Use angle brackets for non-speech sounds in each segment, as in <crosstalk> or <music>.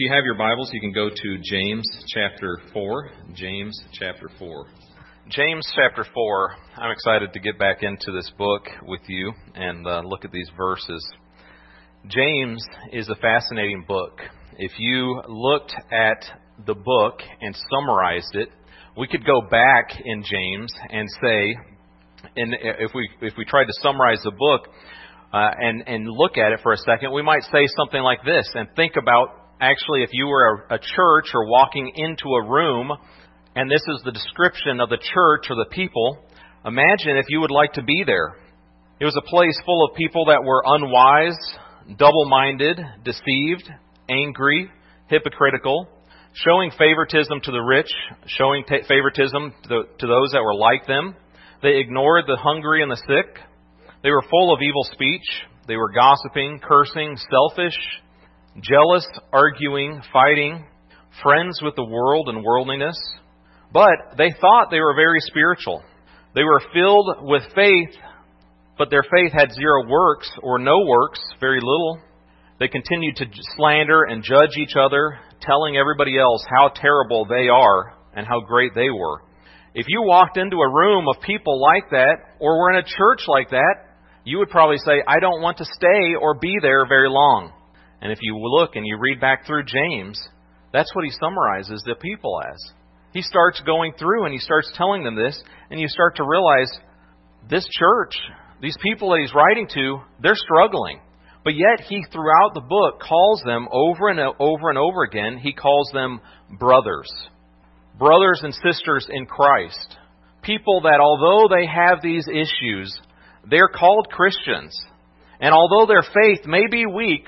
You have your Bibles, you can go to James chapter 4. James chapter 4. James chapter 4. I'm excited to get back into this book with you and uh, look at these verses. James is a fascinating book. If you looked at the book and summarized it, we could go back in James and say, and if we if we tried to summarize the book uh, and and look at it for a second, we might say something like this and think about actually, if you were a, a church or walking into a room, and this is the description of the church or the people, imagine if you would like to be there. It was a place full of people that were unwise, double minded, deceived, angry, hypocritical, showing favoritism to the rich, showing t- favoritism to, the, to those that were like them. They ignored the hungry and the sick. They were full of evil speech. They were gossiping, cursing, selfish, jealous, arguing, fighting, friends with the world and worldliness. But they thought they were very spiritual. They were filled with faith, but their faith had zero works or no works, very little. They continued to slander and judge each other, telling everybody else how terrible they are and how great they were. If you walked into a room of people like that, or were in a church like that, you would probably say, I don't want to stay or be there very long. And if you look and you read back through James, that's what he summarizes the people as. He starts going through and he starts telling them this, and you start to realize this church, these people that he's writing to, they're struggling. But yet he throughout the book calls them over and over and over again, he calls them brothers. Brothers and sisters in Christ. People that although they have these issues, they're called Christians. And although their faith may be weak,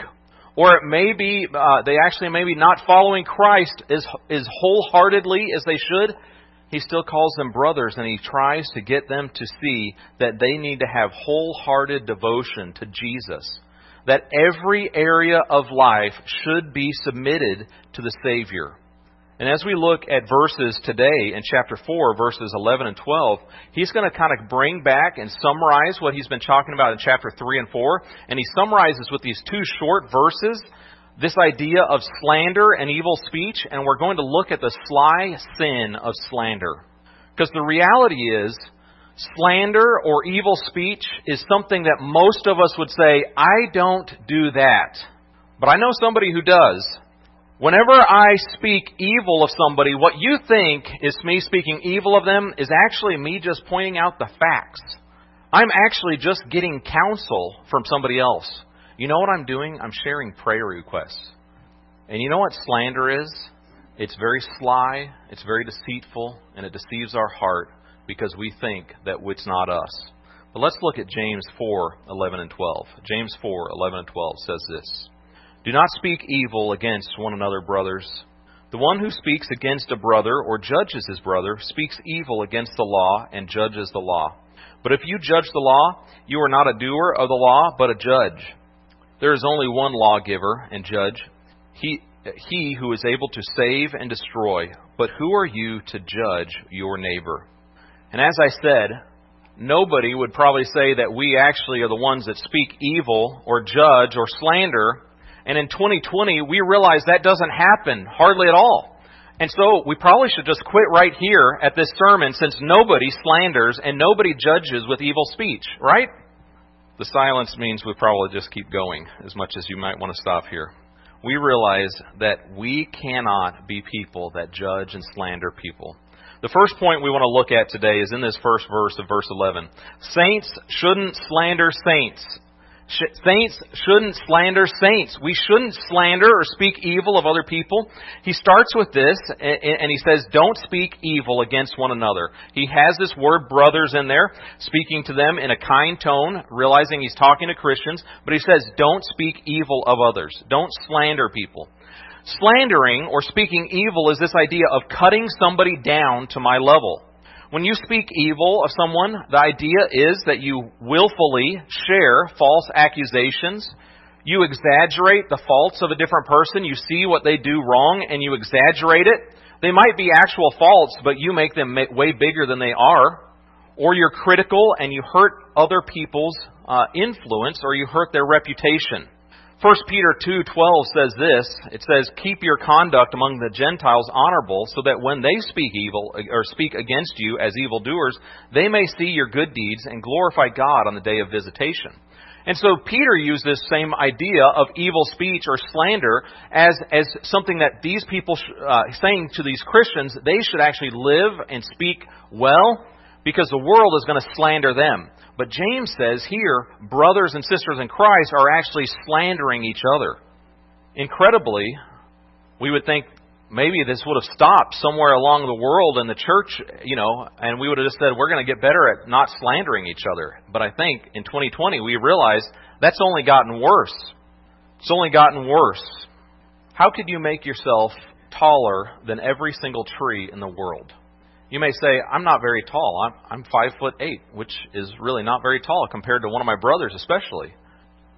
or it may be uh, they actually may be not following Christ as, as wholeheartedly as they should. He still calls them brothers, and he tries to get them to see that they need to have wholehearted devotion to Jesus. That every area of life should be submitted to the Savior. And as we look at verses today in chapter 4, verses 11 and 12, he's going to kind of bring back and summarize what he's been talking about in chapter 3 and 4. And he summarizes with these two short verses this idea of slander and evil speech. And we're going to look at the sly sin of slander. Because the reality is, slander or evil speech is something that most of us would say, I don't do that. But I know somebody who does. Whenever I speak evil of somebody, what you think is me speaking evil of them is actually me just pointing out the facts. I'm actually just getting counsel from somebody else. You know what I'm doing? I'm sharing prayer requests. And you know what slander is? It's very sly, it's very deceitful, and it deceives our heart because we think that it's not us. But let's look at James 4 11 and 12. James 4 11 and 12 says this. Do not speak evil against one another, brothers. The one who speaks against a brother or judges his brother speaks evil against the law and judges the law. But if you judge the law, you are not a doer of the law, but a judge. There is only one lawgiver and judge, he, he who is able to save and destroy. But who are you to judge your neighbor? And as I said, nobody would probably say that we actually are the ones that speak evil or judge or slander and in 2020, we realize that doesn't happen hardly at all. And so we probably should just quit right here at this sermon since nobody slanders and nobody judges with evil speech, right? The silence means we probably just keep going as much as you might want to stop here. We realize that we cannot be people that judge and slander people. The first point we want to look at today is in this first verse of verse 11. Saints shouldn't slander saints. Saints shouldn't slander saints. We shouldn't slander or speak evil of other people. He starts with this, and he says, Don't speak evil against one another. He has this word brothers in there, speaking to them in a kind tone, realizing he's talking to Christians, but he says, Don't speak evil of others. Don't slander people. Slandering or speaking evil is this idea of cutting somebody down to my level. When you speak evil of someone, the idea is that you willfully share false accusations. You exaggerate the faults of a different person. You see what they do wrong and you exaggerate it. They might be actual faults, but you make them way bigger than they are. Or you're critical and you hurt other people's uh, influence or you hurt their reputation. 1 Peter 2:12 says this. It says, "Keep your conduct among the Gentiles honorable, so that when they speak evil or speak against you as evildoers, they may see your good deeds and glorify God on the day of visitation." And so Peter used this same idea of evil speech or slander as, as something that these people, uh, saying to these Christians, they should actually live and speak well because the world is going to slander them. But James says here, brothers and sisters in Christ are actually slandering each other. Incredibly, we would think maybe this would have stopped somewhere along the world in the church, you know, and we would have just said, we're going to get better at not slandering each other. But I think in 2020 we realized that's only gotten worse. It's only gotten worse. How could you make yourself taller than every single tree in the world? You may say, I'm not very tall. I'm, I'm five foot eight, which is really not very tall compared to one of my brothers, especially.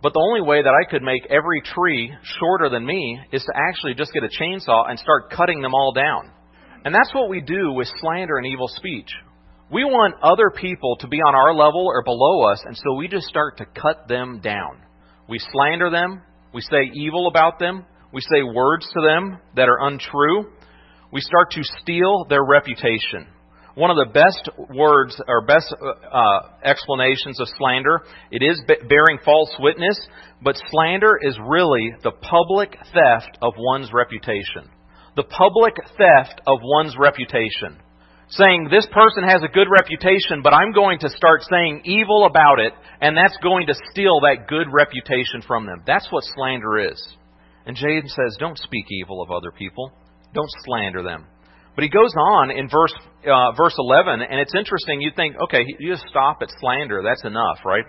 But the only way that I could make every tree shorter than me is to actually just get a chainsaw and start cutting them all down. And that's what we do with slander and evil speech. We want other people to be on our level or below us, and so we just start to cut them down. We slander them, we say evil about them, we say words to them that are untrue, we start to steal their reputation. One of the best words or best uh, uh, explanations of slander, it is bearing false witness, but slander is really the public theft of one's reputation. The public theft of one's reputation. Saying this person has a good reputation, but I'm going to start saying evil about it, and that's going to steal that good reputation from them. That's what slander is. And James says, don't speak evil of other people. Don't slander them. But he goes on in verse uh, verse 11, and it's interesting. You think, okay, you just stop at slander. That's enough, right?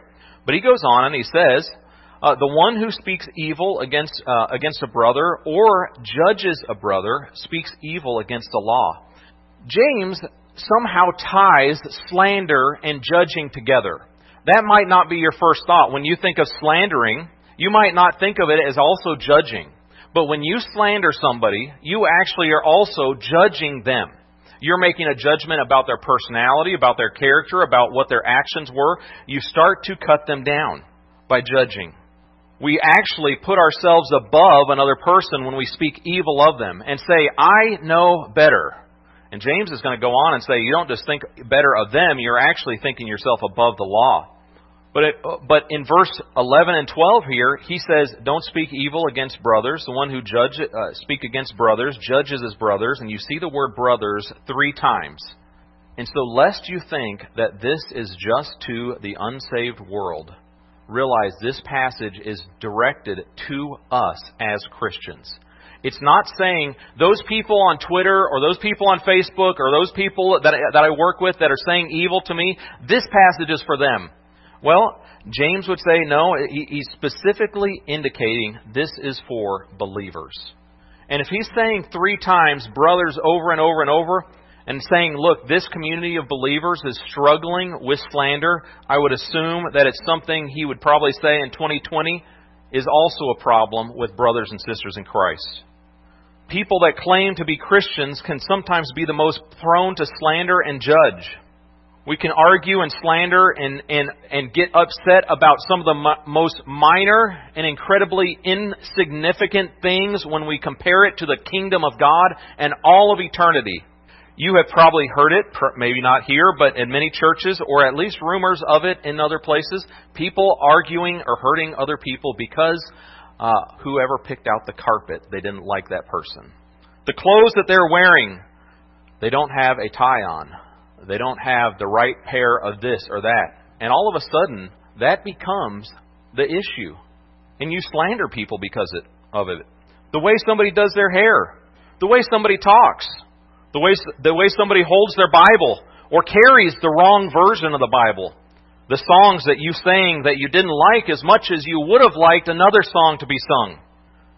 But he goes on and he says, uh, the one who speaks evil against uh, against a brother or judges a brother speaks evil against the law. James somehow ties slander and judging together. That might not be your first thought when you think of slandering. You might not think of it as also judging. But when you slander somebody, you actually are also judging them. You're making a judgment about their personality, about their character, about what their actions were. You start to cut them down by judging. We actually put ourselves above another person when we speak evil of them and say, I know better. And James is going to go on and say, you don't just think better of them, you're actually thinking yourself above the law. But, it, but in verse 11 and 12 here, he says, Don't speak evil against brothers. The one who judge, uh, speak against brothers judges his brothers. And you see the word brothers three times. And so, lest you think that this is just to the unsaved world, realize this passage is directed to us as Christians. It's not saying those people on Twitter or those people on Facebook or those people that, that I work with that are saying evil to me, this passage is for them. Well, James would say no, he's specifically indicating this is for believers. And if he's saying three times brothers over and over and over, and saying, look, this community of believers is struggling with slander, I would assume that it's something he would probably say in 2020 is also a problem with brothers and sisters in Christ. People that claim to be Christians can sometimes be the most prone to slander and judge. We can argue and slander and, and, and get upset about some of the mo- most minor and incredibly insignificant things when we compare it to the kingdom of God and all of eternity. You have probably heard it, maybe not here, but in many churches, or at least rumors of it in other places. People arguing or hurting other people because uh, whoever picked out the carpet, they didn't like that person. The clothes that they're wearing, they don't have a tie on they don't have the right pair of this or that. And all of a sudden, that becomes the issue. And you slander people because of it. The way somebody does their hair, the way somebody talks, the way, the way somebody holds their Bible or carries the wrong version of the Bible. The songs that you sang that you didn't like as much as you would have liked another song to be sung.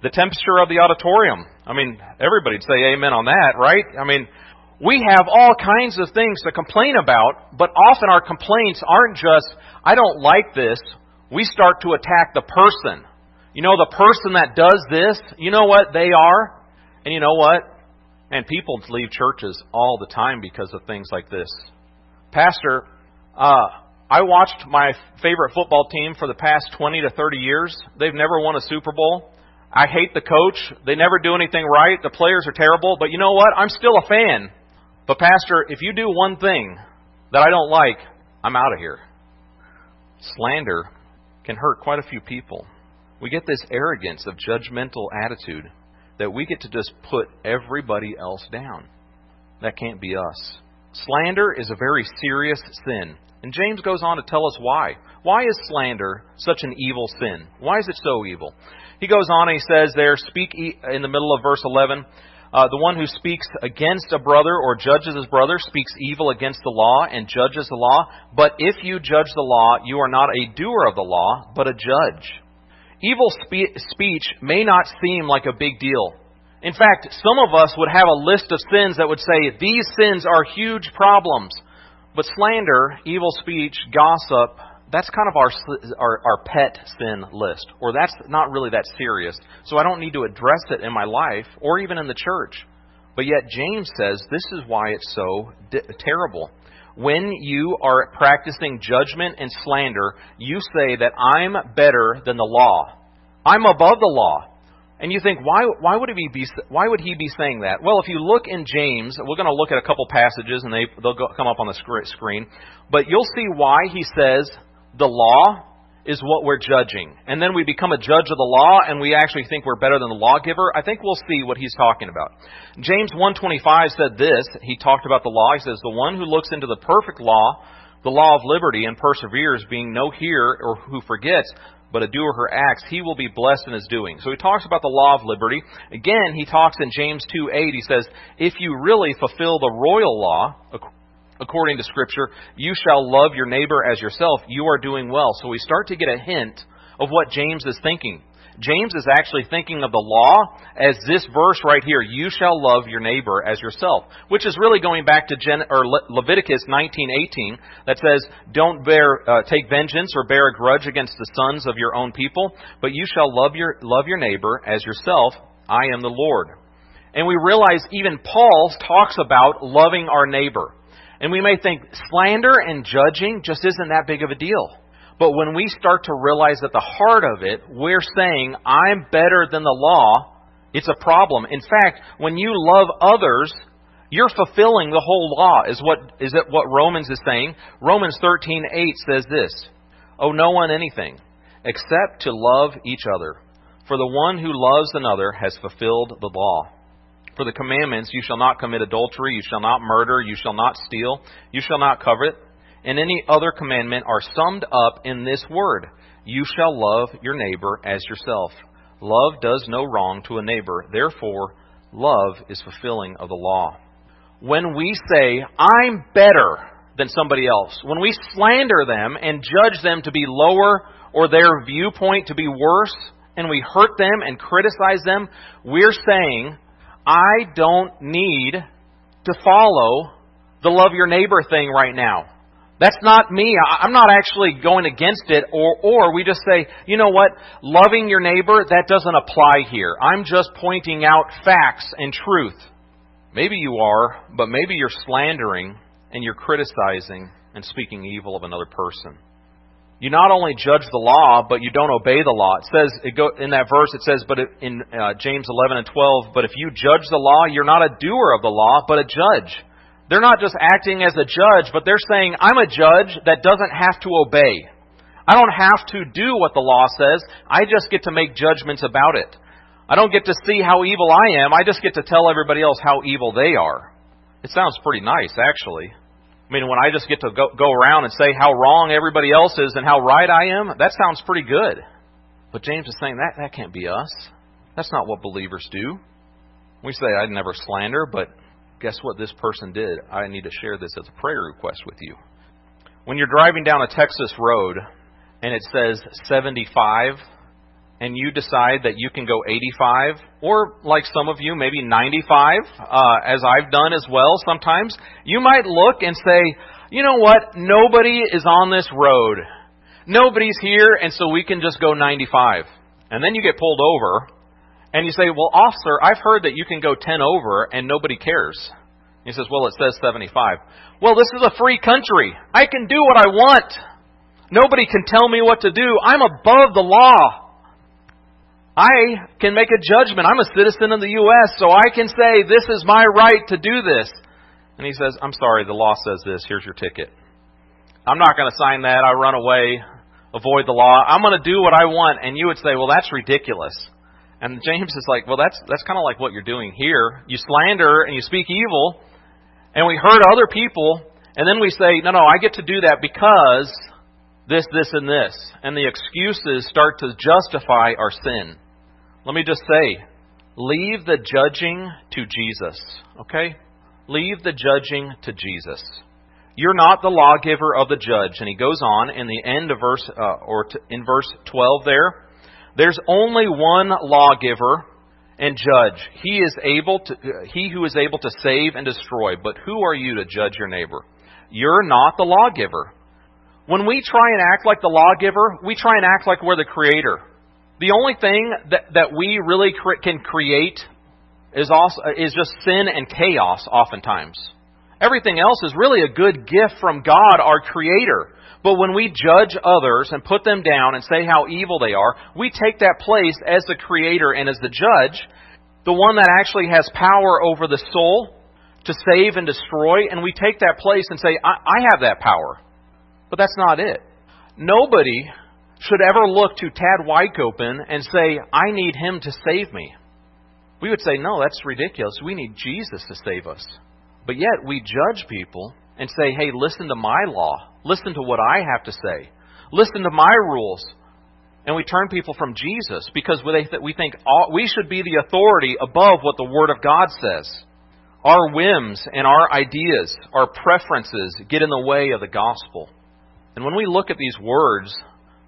The temperature of the auditorium. I mean, everybody'd say amen on that, right? I mean, we have all kinds of things to complain about, but often our complaints aren't just, I don't like this. We start to attack the person. You know, the person that does this, you know what they are? And you know what? And people leave churches all the time because of things like this. Pastor, uh, I watched my favorite football team for the past 20 to 30 years. They've never won a Super Bowl. I hate the coach. They never do anything right. The players are terrible. But you know what? I'm still a fan. But, Pastor, if you do one thing that I don't like, I'm out of here. Slander can hurt quite a few people. We get this arrogance of judgmental attitude that we get to just put everybody else down. That can't be us. Slander is a very serious sin. And James goes on to tell us why. Why is slander such an evil sin? Why is it so evil? He goes on and he says there, speak in the middle of verse 11, uh, the one who speaks against a brother or judges his brother speaks evil against the law and judges the law. But if you judge the law, you are not a doer of the law, but a judge. Evil spe- speech may not seem like a big deal. In fact, some of us would have a list of sins that would say, these sins are huge problems. But slander, evil speech, gossip, that's kind of our, our, our pet sin list. Or that's not really that serious. So I don't need to address it in my life or even in the church. But yet James says this is why it's so terrible. When you are practicing judgment and slander, you say that I'm better than the law. I'm above the law. And you think, why, why, would he be, why would he be saying that? Well, if you look in James, we're going to look at a couple passages and they, they'll go, come up on the screen, but you'll see why he says the law is what we're judging. And then we become a judge of the law and we actually think we're better than the lawgiver. I think we'll see what he's talking about. James 125 said this. He talked about the law. He says, the one who looks into the perfect law, the law of liberty, and perseveres, being no hearer or who forgets, but a doer her acts, he will be blessed in his doing. So he talks about the law of liberty. Again, he talks in James 2 8, he says, If you really fulfill the royal law, according to Scripture, you shall love your neighbor as yourself, you are doing well. So we start to get a hint of what James is thinking. James is actually thinking of the law as this verse right here, you shall love your neighbor as yourself, which is really going back to Gen, or Le, Leviticus 19:18 that says, "Don't bear uh, take vengeance or bear a grudge against the sons of your own people, but you shall love your love your neighbor as yourself. I am the Lord." And we realize even Paul talks about loving our neighbor. And we may think slander and judging just isn't that big of a deal. But when we start to realize at the heart of it, we're saying, I'm better than the law, it's a problem. In fact, when you love others, you're fulfilling the whole law, is what, is it what Romans is saying. Romans 13:8 says this, Owe no one anything, except to love each other. For the one who loves another has fulfilled the law. For the commandments, you shall not commit adultery, you shall not murder, you shall not steal, you shall not covet, and any other commandment are summed up in this word You shall love your neighbor as yourself. Love does no wrong to a neighbor, therefore, love is fulfilling of the law. When we say, I'm better than somebody else, when we slander them and judge them to be lower or their viewpoint to be worse, and we hurt them and criticize them, we're saying, I don't need to follow the love your neighbor thing right now. That's not me. I'm not actually going against it. Or, or we just say, you know what? Loving your neighbor, that doesn't apply here. I'm just pointing out facts and truth. Maybe you are, but maybe you're slandering and you're criticizing and speaking evil of another person. You not only judge the law, but you don't obey the law. It says it go, in that verse. It says, but in uh, James 11 and 12, but if you judge the law, you're not a doer of the law, but a judge. They're not just acting as a judge, but they're saying, I'm a judge that doesn't have to obey. I don't have to do what the law says. I just get to make judgments about it. I don't get to see how evil I am. I just get to tell everybody else how evil they are. It sounds pretty nice, actually. I mean, when I just get to go, go around and say how wrong everybody else is and how right I am, that sounds pretty good. But James is saying that that can't be us. That's not what believers do. We say I'd never slander, but guess what this person did? I need to share this as a prayer request with you. When you're driving down a Texas road and it says 75 and you decide that you can go 85 or like some of you maybe 95 uh, as I've done as well sometimes you might look and say you know what nobody is on this road nobody's here and so we can just go 95 and then you get pulled over and you say, Well, officer, I've heard that you can go 10 over and nobody cares. He says, Well, it says 75. Well, this is a free country. I can do what I want. Nobody can tell me what to do. I'm above the law. I can make a judgment. I'm a citizen of the U.S., so I can say, this is my right to do this. And he says, I'm sorry, the law says this. Here's your ticket. I'm not going to sign that. I run away, avoid the law. I'm going to do what I want. And you would say, well, that's ridiculous. And James is like, well, that's, that's kind of like what you're doing here. You slander and you speak evil, and we hurt other people, and then we say, no, no, I get to do that because this, this, and this. And the excuses start to justify our sin. Let me just say, leave the judging to Jesus, okay? Leave the judging to Jesus. You're not the lawgiver of the judge. And he goes on in the end of verse, uh, or to, in verse 12 there. There's only one lawgiver and judge. He is able to, he who is able to save and destroy. But who are you to judge your neighbor? You're not the lawgiver. When we try and act like the lawgiver, we try and act like we're the creator. The only thing that, that we really can create is, also, is just sin and chaos oftentimes. Everything else is really a good gift from God, our Creator. But when we judge others and put them down and say how evil they are, we take that place as the Creator and as the judge, the one that actually has power over the soul to save and destroy, and we take that place and say, I, I have that power. But that's not it. Nobody should ever look to Tad Wykopen and say, I need him to save me. We would say, no, that's ridiculous. We need Jesus to save us. But yet we judge people and say, hey, listen to my law. Listen to what I have to say. Listen to my rules. And we turn people from Jesus because we think we should be the authority above what the Word of God says. Our whims and our ideas, our preferences get in the way of the gospel. And when we look at these words,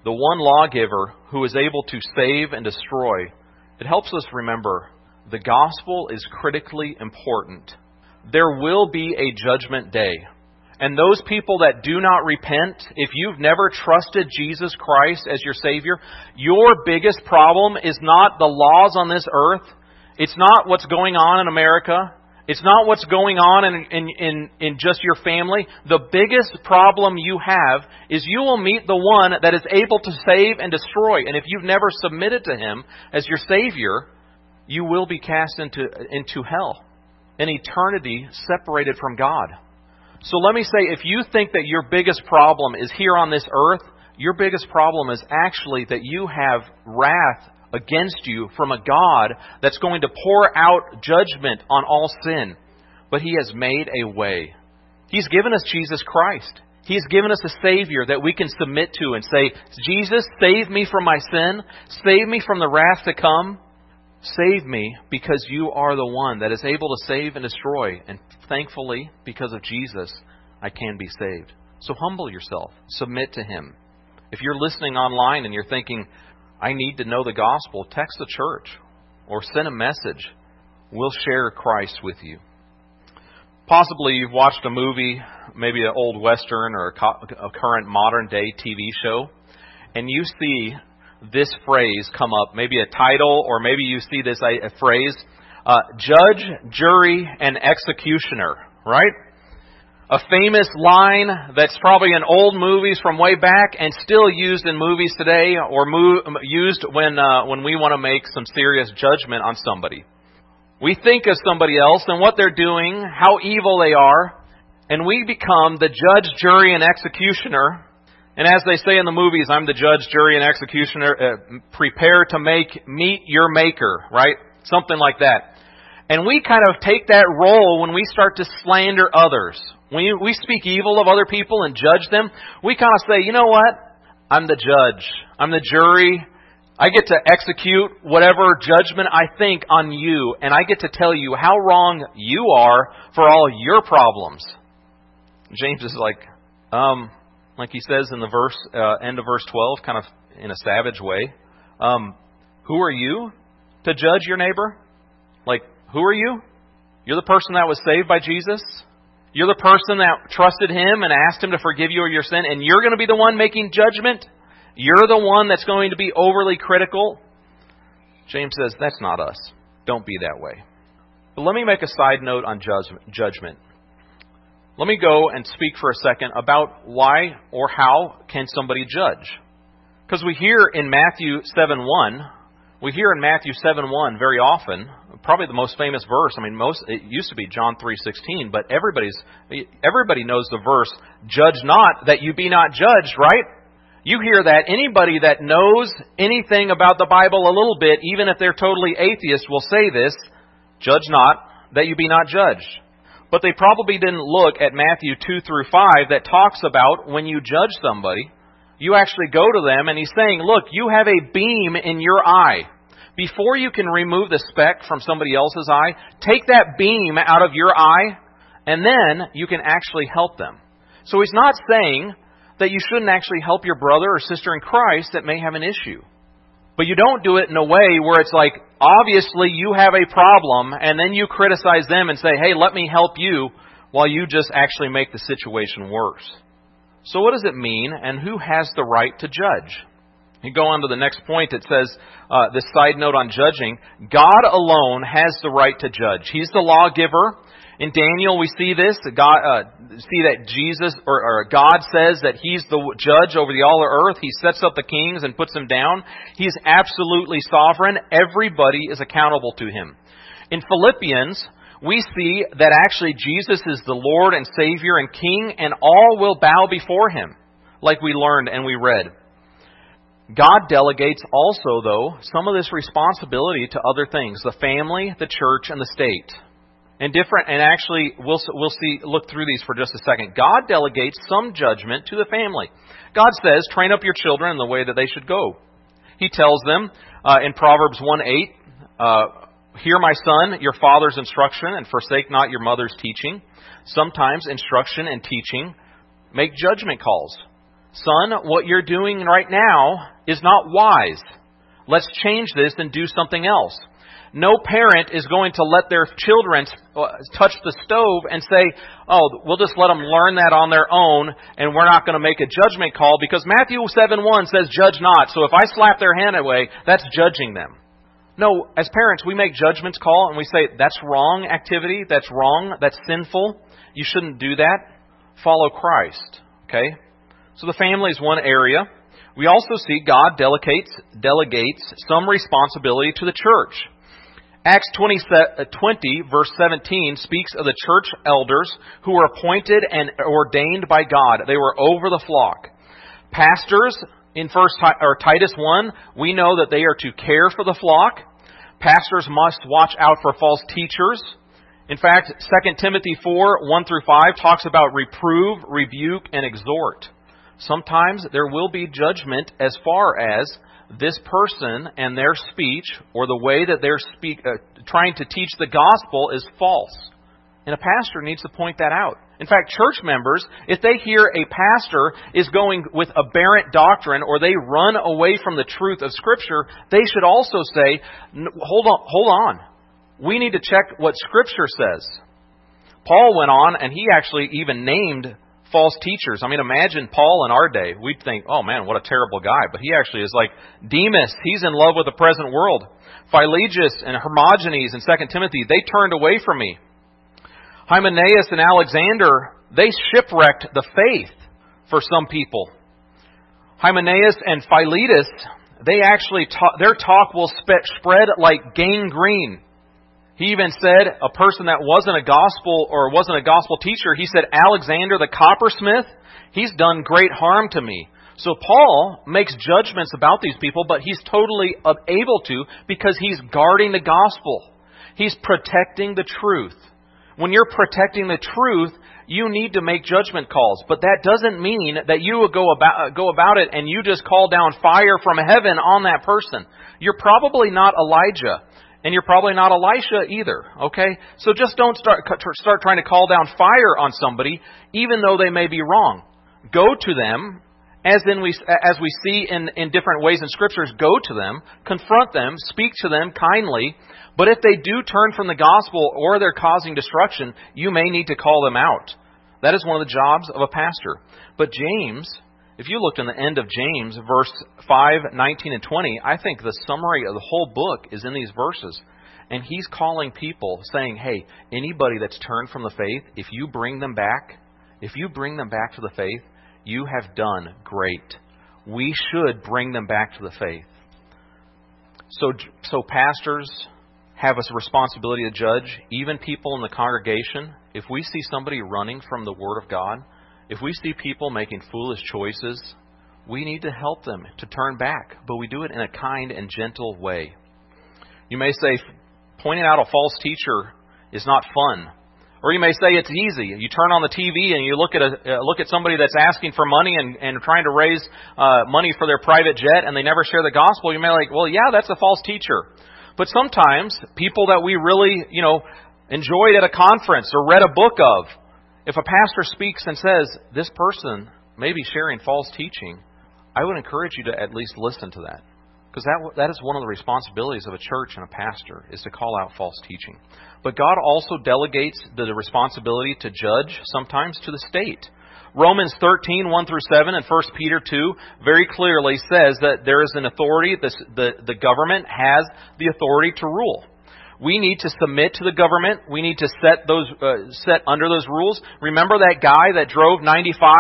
the one lawgiver who is able to save and destroy, it helps us remember the gospel is critically important. There will be a judgment day. And those people that do not repent, if you've never trusted Jesus Christ as your Savior, your biggest problem is not the laws on this earth. It's not what's going on in America. It's not what's going on in, in, in, in just your family. The biggest problem you have is you will meet the one that is able to save and destroy. And if you've never submitted to Him as your Savior, you will be cast into, into hell, an eternity separated from God. So let me say, if you think that your biggest problem is here on this earth, your biggest problem is actually that you have wrath against you from a God that's going to pour out judgment on all sin. But He has made a way. He's given us Jesus Christ. He's given us a Savior that we can submit to and say, Jesus, save me from my sin. Save me from the wrath to come. Save me because you are the one that is able to save and destroy. And thankfully, because of Jesus, I can be saved. So humble yourself. Submit to Him. If you're listening online and you're thinking, I need to know the gospel, text the church or send a message. We'll share Christ with you. Possibly you've watched a movie, maybe an old Western or a current modern day TV show, and you see this phrase come up, maybe a title, or maybe you see this phrase, uh, judge, jury, and executioner, right? A famous line that's probably in old movies from way back and still used in movies today or move, used when, uh, when we want to make some serious judgment on somebody. We think of somebody else and what they're doing, how evil they are, and we become the judge, jury, and executioner. And as they say in the movies, I'm the judge, jury, and executioner. Uh, prepare to make meet your maker, right? Something like that. And we kind of take that role when we start to slander others when we speak evil of other people and judge them, we kind of say, you know what? I'm the judge. I'm the jury. I get to execute whatever judgment I think on you, and I get to tell you how wrong you are for all your problems. James is like, um, like he says in the verse, uh, end of verse 12, kind of in a savage way. Um, who are you to judge your neighbor? Like, who are you? You're the person that was saved by Jesus? You're the person that trusted Him and asked Him to forgive you of your sin, and you're going to be the one making judgment? You're the one that's going to be overly critical? James says, that's not us. Don't be that way. But let me make a side note on judgment. let me go and speak for a second about why or how can somebody judge. Because we hear in Matthew 7 1, we hear in Matthew 7 1 very often, probably the most famous verse. I mean, most it used to be John 3:16, but everybody's everybody knows the verse, "Judge not that you be not judged," right? You hear that anybody that knows anything about the Bible a little bit, even if they're totally atheist, will say this, "Judge not that you be not judged." But they probably didn't look at Matthew 2 through 5 that talks about when you judge somebody, you actually go to them and he's saying, look, you have a beam in your eye. Before you can remove the speck from somebody else's eye, take that beam out of your eye and then you can actually help them. So he's not saying that you shouldn't actually help your brother or sister in Christ that may have an issue. But you don't do it in a way where it's like, obviously you have a problem, and then you criticize them and say, hey, let me help you, while you just actually make the situation worse. So what does it mean, and who has the right to judge? You go on to the next point. It says, uh, this side note on judging, God alone has the right to judge. He's the lawgiver. In Daniel, we see this. God, uh, see that Jesus or, or God says that He's the judge over the all of earth. He sets up the kings and puts them down. He's absolutely sovereign. Everybody is accountable to Him. In Philippians, we see that actually Jesus is the Lord and Savior and King, and all will bow before Him, like we learned and we read. God delegates also, though, some of this responsibility to other things the family, the church, and the state and different and actually we'll we'll see look through these for just a second. God delegates some judgment to the family. God says, "Train up your children in the way that they should go." He tells them uh, in Proverbs 1:8, uh, "Hear my son, your father's instruction, and forsake not your mother's teaching." Sometimes instruction and teaching make judgment calls. Son, what you're doing right now is not wise. Let's change this and do something else. No parent is going to let their children uh, touch the stove and say, oh, we'll just let them learn that on their own and we're not going to make a judgment call because Matthew 7 1 says, judge not. So if I slap their hand away, that's judging them. No, as parents, we make judgments call and we say, that's wrong activity, that's wrong, that's sinful. You shouldn't do that. Follow Christ. Okay? So the family is one area. We also see God delegates, delegates some responsibility to the church. Acts 20, uh, 20, verse 17 speaks of the church elders who were appointed and ordained by God. They were over the flock. Pastors in first or Titus 1, we know that they are to care for the flock. Pastors must watch out for false teachers. In fact, 2 Timothy 4, 1 through 5 talks about reprove, rebuke, and exhort. Sometimes there will be judgment as far as this person and their speech or the way that they're speak, uh, trying to teach the gospel is false. And a pastor needs to point that out. In fact, church members, if they hear a pastor is going with aberrant doctrine or they run away from the truth of Scripture, they should also say, hold on, hold on. We need to check what Scripture says. Paul went on and he actually even named false teachers. I mean, imagine Paul in our day. We'd think, oh man, what a terrible guy. But he actually is like Demas. He's in love with the present world. Philologus and Hermogenes in 2 Timothy, they turned away from me. Hymenaeus and Alexander, they shipwrecked the faith for some people. Hymenaeus and Philetus, they actually, ta- their talk will spread like gangrene. He even said a person that wasn't a gospel or wasn't a gospel teacher, he said, Alexander the coppersmith, he's done great harm to me. So Paul makes judgments about these people, but he's totally able to because he's guarding the gospel. He's protecting the truth. When you're protecting the truth, you need to make judgment calls. But that doesn't mean that you go about, go about it and you just call down fire from heaven on that person. You're probably not Elijah. And you're probably not Elisha either, okay? So just don't start, start trying to call down fire on somebody, even though they may be wrong. Go to them, as, in we, as we see in, in different ways in scriptures, go to them, confront them, speak to them kindly. But if they do turn from the gospel or they're causing destruction, you may need to call them out. That is one of the jobs of a pastor. But James if you looked in the end of James, verse 5, 19, and 20, I think the summary of the whole book is in these verses. And he's calling people, saying, hey, anybody that's turned from the faith, if you bring them back, if you bring them back to the faith, you have done great. We should bring them back to the faith. So, so pastors have a responsibility to judge, even people in the congregation. If we see somebody running from the Word of God, if we see people making foolish choices, we need to help them to turn back, but we do it in a kind and gentle way. You may say, pointing out a false teacher is not fun. Or you may say it's easy. You turn on the TV and you look at a uh, look at somebody that's asking for money and, and trying to raise uh, money for their private jet, and they never share the gospel. You may like, well, yeah, that's a false teacher. But sometimes people that we really, you know, enjoyed at a conference or read a book of, if a pastor speaks and says this person may be sharing false teaching, I would encourage you to at least listen to that. Because that, that is one of the responsibilities of a church and a pastor, is to call out false teaching. But God also delegates the responsibility to judge sometimes to the state. Romans 13, 1 through 7, and 1 Peter 2 very clearly says that there is an authority, the, the, the government has the authority to rule. We need to submit to the government. We need to set those uh, set under those rules. Remember that guy that drove 95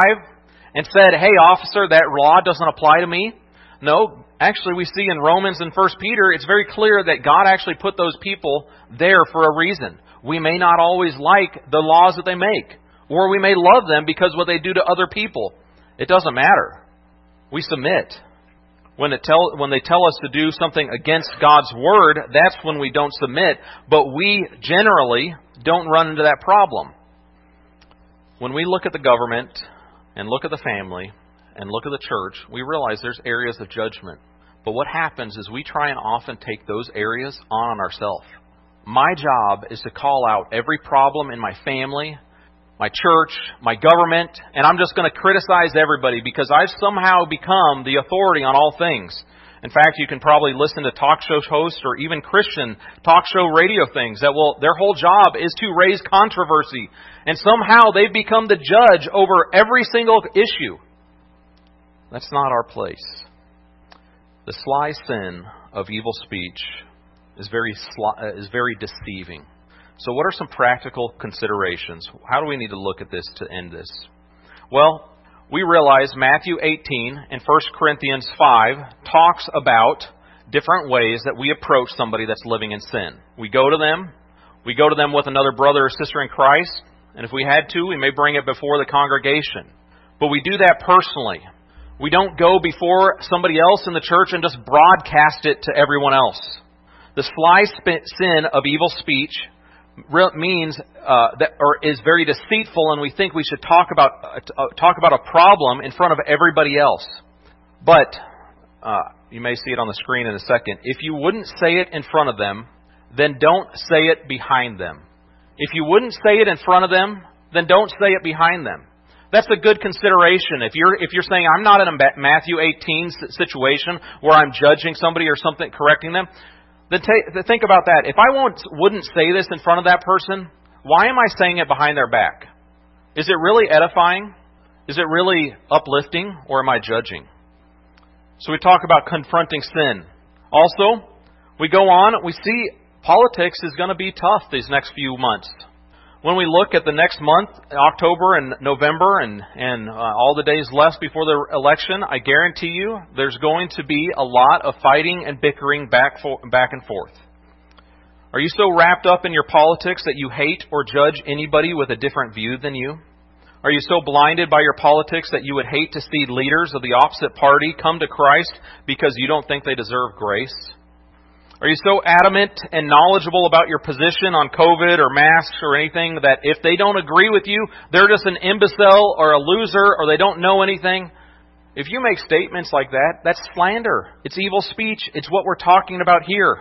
and said, "Hey, officer, that law doesn't apply to me." No, actually, we see in Romans and First Peter, it's very clear that God actually put those people there for a reason. We may not always like the laws that they make, or we may love them because what they do to other people. It doesn't matter. We submit. When, it tell, when they tell us to do something against God's word, that's when we don't submit, but we generally don't run into that problem. When we look at the government and look at the family, and look at the church, we realize there's areas of judgment. But what happens is we try and often take those areas on ourselves. My job is to call out every problem in my family, my church, my government, and I'm just going to criticize everybody because I've somehow become the authority on all things. In fact, you can probably listen to talk show hosts or even Christian talk show radio things that will, their whole job is to raise controversy. And somehow they've become the judge over every single issue. That's not our place. The sly sin of evil speech is very, sly, is very deceiving. So, what are some practical considerations? How do we need to look at this to end this? Well, we realize Matthew 18 and 1 Corinthians 5 talks about different ways that we approach somebody that's living in sin. We go to them, we go to them with another brother or sister in Christ, and if we had to, we may bring it before the congregation. But we do that personally. We don't go before somebody else in the church and just broadcast it to everyone else. The sly sin of evil speech means uh, that, or is very deceitful, and we think we should talk about uh, talk about a problem in front of everybody else. But uh, you may see it on the screen in a second. If you wouldn't say it in front of them, then don't say it behind them. If you wouldn't say it in front of them, then don't say it behind them. That's a good consideration. If you're if you're saying I'm not in a Matthew 18 situation where I'm judging somebody or something, correcting them, then take, think about that. If I won't, wouldn't say this in front of that person, why am I saying it behind their back? Is it really edifying? Is it really uplifting, or am I judging? So we talk about confronting sin. Also, we go on. We see politics is going to be tough these next few months when we look at the next month, October and November, and, and uh, all the days left before the election, I guarantee you there's going to be a lot of fighting and bickering back, for, back and forth. Are you so wrapped up in your politics that you hate or judge anybody with a different view than you? Are you so blinded by your politics that you would hate to see leaders of the opposite party come to Christ because you don't think they deserve grace? Are you so adamant and knowledgeable about your position on COVID or masks or anything that if they don't agree with you, they're just an imbecile or a loser or they don't know anything? If you make statements like that, that's slander. It's evil speech. It's what we're talking about here.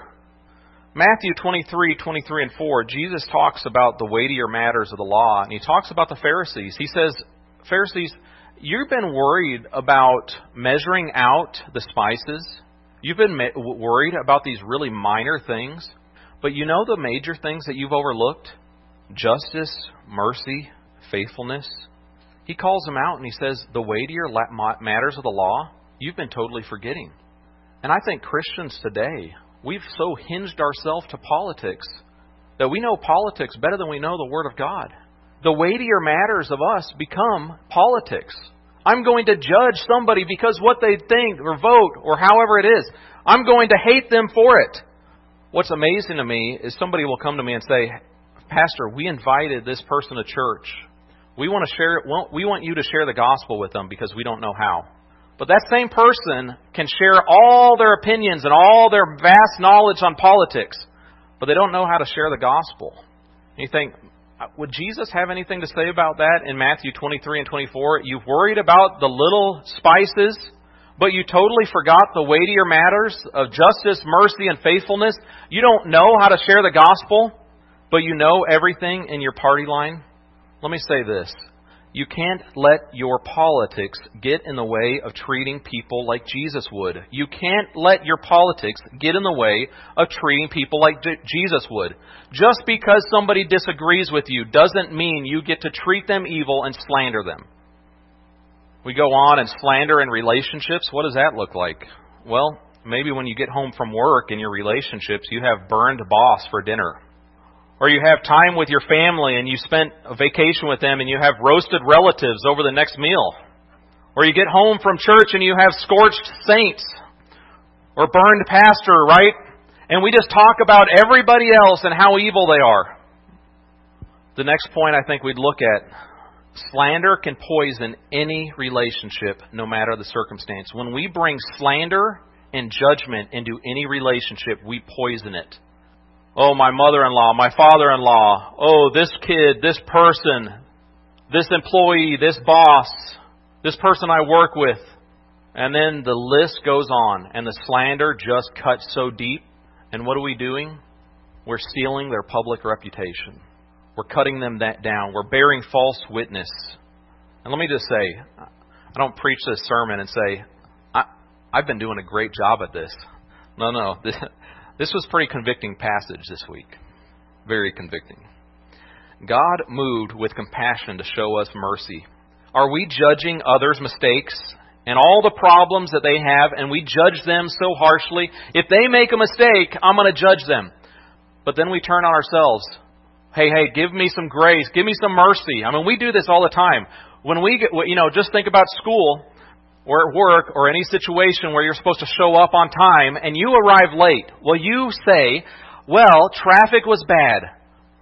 Matthew 23, 23 and 4, Jesus talks about the weightier matters of the law, and he talks about the Pharisees. He says, Pharisees, you've been worried about measuring out the spices You've been worried about these really minor things, but you know the major things that you've overlooked? Justice, mercy, faithfulness. He calls them out and he says, The weightier matters of the law, you've been totally forgetting. And I think Christians today, we've so hinged ourselves to politics that we know politics better than we know the Word of God. the weightier matters of us become politics. I'm going to judge somebody because what they think or vote or however it is. I'm going to hate them for it. What's amazing to me is somebody will come to me and say, Pastor, we invited this person to church. We want to share we want you to share the gospel with them because we don't know how. But that same person can share all their opinions and all their vast knowledge on politics, but they don't know how to share the gospel. And you think, Uh, would Jesus have anything to say about that in Matthew 23 and 24? You've worried about the little spices, but you totally forgot the weightier matters of justice, mercy, and faithfulness. You don't know how to share the gospel, but you know everything in your party line. Let me say this. You can't let your politics get in the way of treating people like Jesus would. You can't let your politics get in the way of treating people like Jesus would. Just because somebody disagrees with you doesn't mean you get to treat them evil and slander them. We go on and slander in relationships. What does that look like? Well, maybe when you get home from work in your relationships, you have burned boss for dinner or you have time with your family and you spent a vacation with them and you have roasted relatives over the next meal. Or you get home from church and you have scorched saints or burned pastor, right? And we just talk about everybody else and how evil they are. The next point I think we'd look at slander can poison any relationship, no matter the circumstance. When we bring slander and judgment into any relationship, we poison it. Oh, my mother in law, my father in law. Oh, this kid, this person, this employee, this boss, this person I work with. And then the list goes on, and the slander just cuts so deep. And what are we doing? We're stealing their public reputation. We're cutting them that down. We're bearing false witness. And let me just say, I don't preach this sermon and say, I, I've been doing a great job at this. No, no. <laughs> This, this was pretty convicting passage this week. Very convicting. God moved with compassion to show us mercy. Are we judging others' mistakes and all the problems that they have, and we judge them so harshly? If they make a mistake, I'm going to judge them. But then we turn on ourselves. Hey, hey, give me some grace. Give me some mercy. I mean, we do this all the time. When we get, you know, just think about school or at work or any situation where you're supposed to show up on time and you arrive late, well, you say, well, traffic was bad.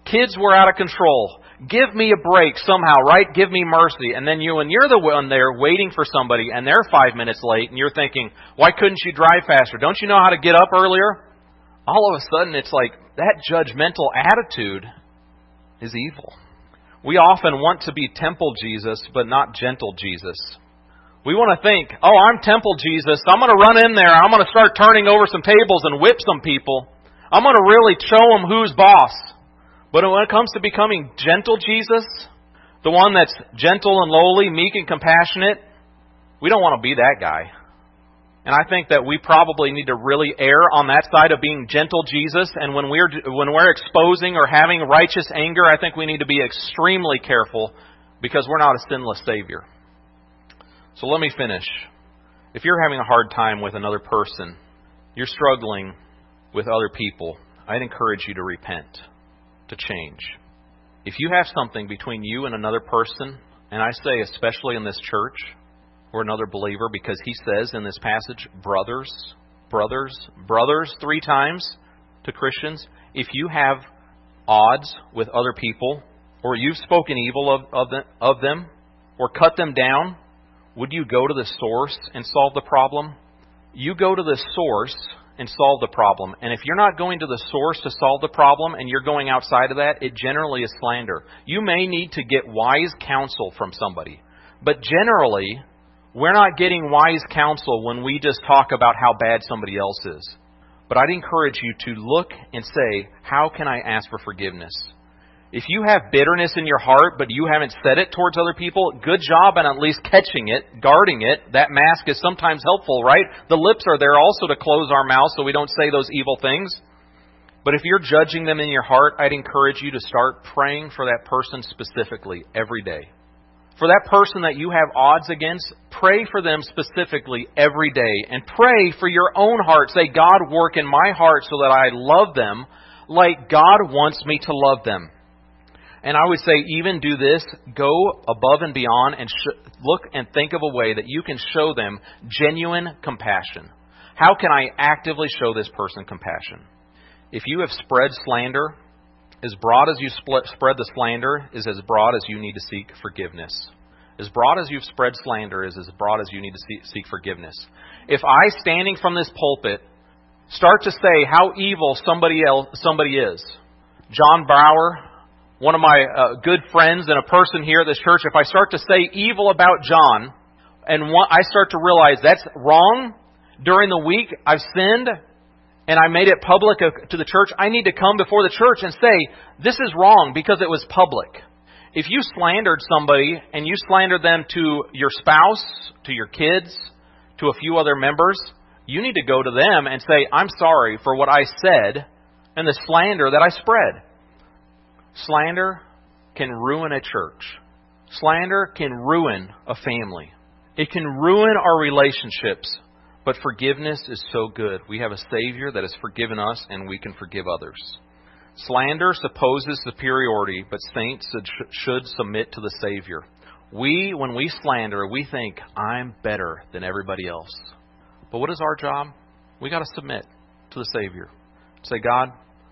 Kids were out of control. Give me a break somehow, right? Give me mercy. And then you and you're the one there waiting for somebody and they're five minutes late and you're thinking, why couldn't you drive faster? Don't you know how to get up earlier? All of a sudden it's like that judgmental attitude is evil. We often want to be temple Jesus, but not gentle Jesus. We want to think, oh, I'm temple Jesus. I'm going to run in there. I'm going to start turning over some tables and whip some people. I'm going to really show them who's boss. But when it comes to becoming gentle Jesus, the one that's gentle and lowly, meek and compassionate, we don't want to be that guy. And I think that we probably need to really err on that side of being gentle Jesus. And when we're when we're exposing or having righteous anger, I think we need to be extremely careful because we're not a sinless Savior. So let me finish. If you're having a hard time with another person, you're struggling with other people, I'd encourage you to repent, to change. If you have something between you and another person, and I say especially in this church or another believer, because he says in this passage, brothers, brothers, brothers, three times to Christians, if you have odds with other people, or you've spoken evil of, of, them, or cut them down, would you go to the source and solve the problem? You go to the source and solve the problem. And if you're not going to the source to solve the problem and you're going outside of that, it generally is slander. You may need to get wise counsel from somebody. But generally, we're not getting wise counsel when we just talk about how bad somebody else is. But I'd encourage you to look and say, how can I ask for forgiveness? If you have bitterness in your heart, but you haven't said it towards other people, good job on at least catching it, guarding it. That mask is sometimes helpful, right? The lips are there also to close our mouth so we don't say those evil things. But if you're judging them in your heart, I'd encourage you to start praying for that person specifically every day. For that person that you have odds against, pray for them specifically every day. And pray for your own heart. Say, God, work in my heart so that I love them like God wants me to love them. And I would say, even do this, go above and beyond and sh- look and think of a way that you can show them genuine compassion. How can I actively show this person compassion? If you have spread slander, as broad as you spread the slander is as broad as you need to seek forgiveness. As broad as you've spread slander is as broad as you need to seek forgiveness. If I, standing from this pulpit, start to say how evil somebody else somebody is, John Brower, one of my uh, good friends and a person here at this church, if I start to say evil about John, and one, I start to realize that's wrong, during the week I've sinned, and I made it public to the church, I need to come before the church and say, this is wrong because it was public. If you slandered somebody and you slandered them to your spouse, to your kids, to a few other members, you need to go to them and say, I'm sorry for what I said and the slander that I spread. Slander can ruin a church. Slander can ruin a family. It can ruin our relationships. But forgiveness is so good. We have a Savior that has forgiven us, and we can forgive others. Slander supposes superiority, but saints should submit to the Savior. We, when we slander, we think, I'm better than everybody else. But what is our job? We got to submit to the Savior. Say, God,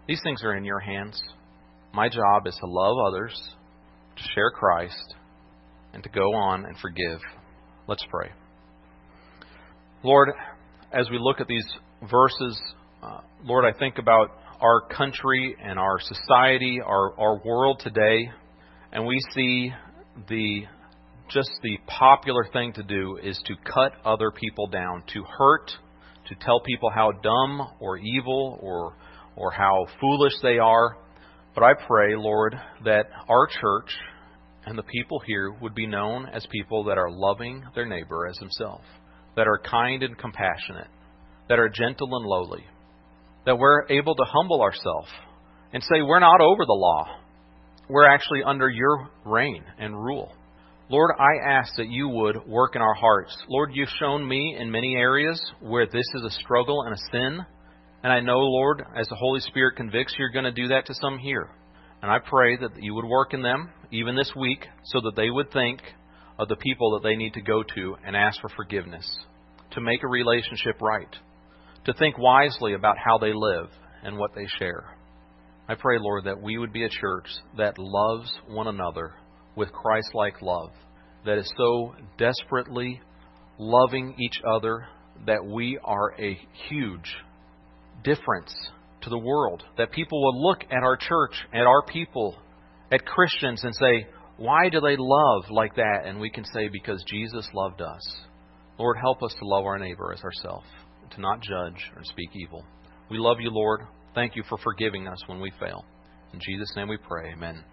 these things are in your hands. My job is to love others, to share Christ, and to go on and forgive. Let's pray. Lord, as we look at these verses, uh, Lord, I think about our country and our society, our, our world today, and we see the just the popular thing to do is to cut other people down, to hurt, to tell people how dumb or evil or or how foolish they are. But I pray, Lord, that our church and the people here would be known as people that are loving their neighbor as himself, that are kind and compassionate, that are gentle and lowly, that we're able to humble ourselves and say, We're not over the law. We're actually under your reign and rule. Lord, I ask that you would work in our hearts. Lord, you've shown me in many areas where this is a struggle and a sin. And I know, Lord, as the Holy Spirit convicts, you're going to do that to some here. And I pray that you would work in them, even this week, so that they would think of the people that they need to go to and ask for forgiveness, to make a relationship right, to think wisely about how they live and what they share. I pray, Lord, that we would be a church that loves one another with Christ like love, that is so desperately loving each other that we are a huge difference to the world. That people will look at our church, at our people, at Christians, and say, Why do they love like that? And we can say, Because Jesus loved us. Lord, help us to love our neighbor as ourselves, to not judge or speak evil. We love you, Lord. Thank you for forgiving us when we fail. In Jesus' name we pray. Amen.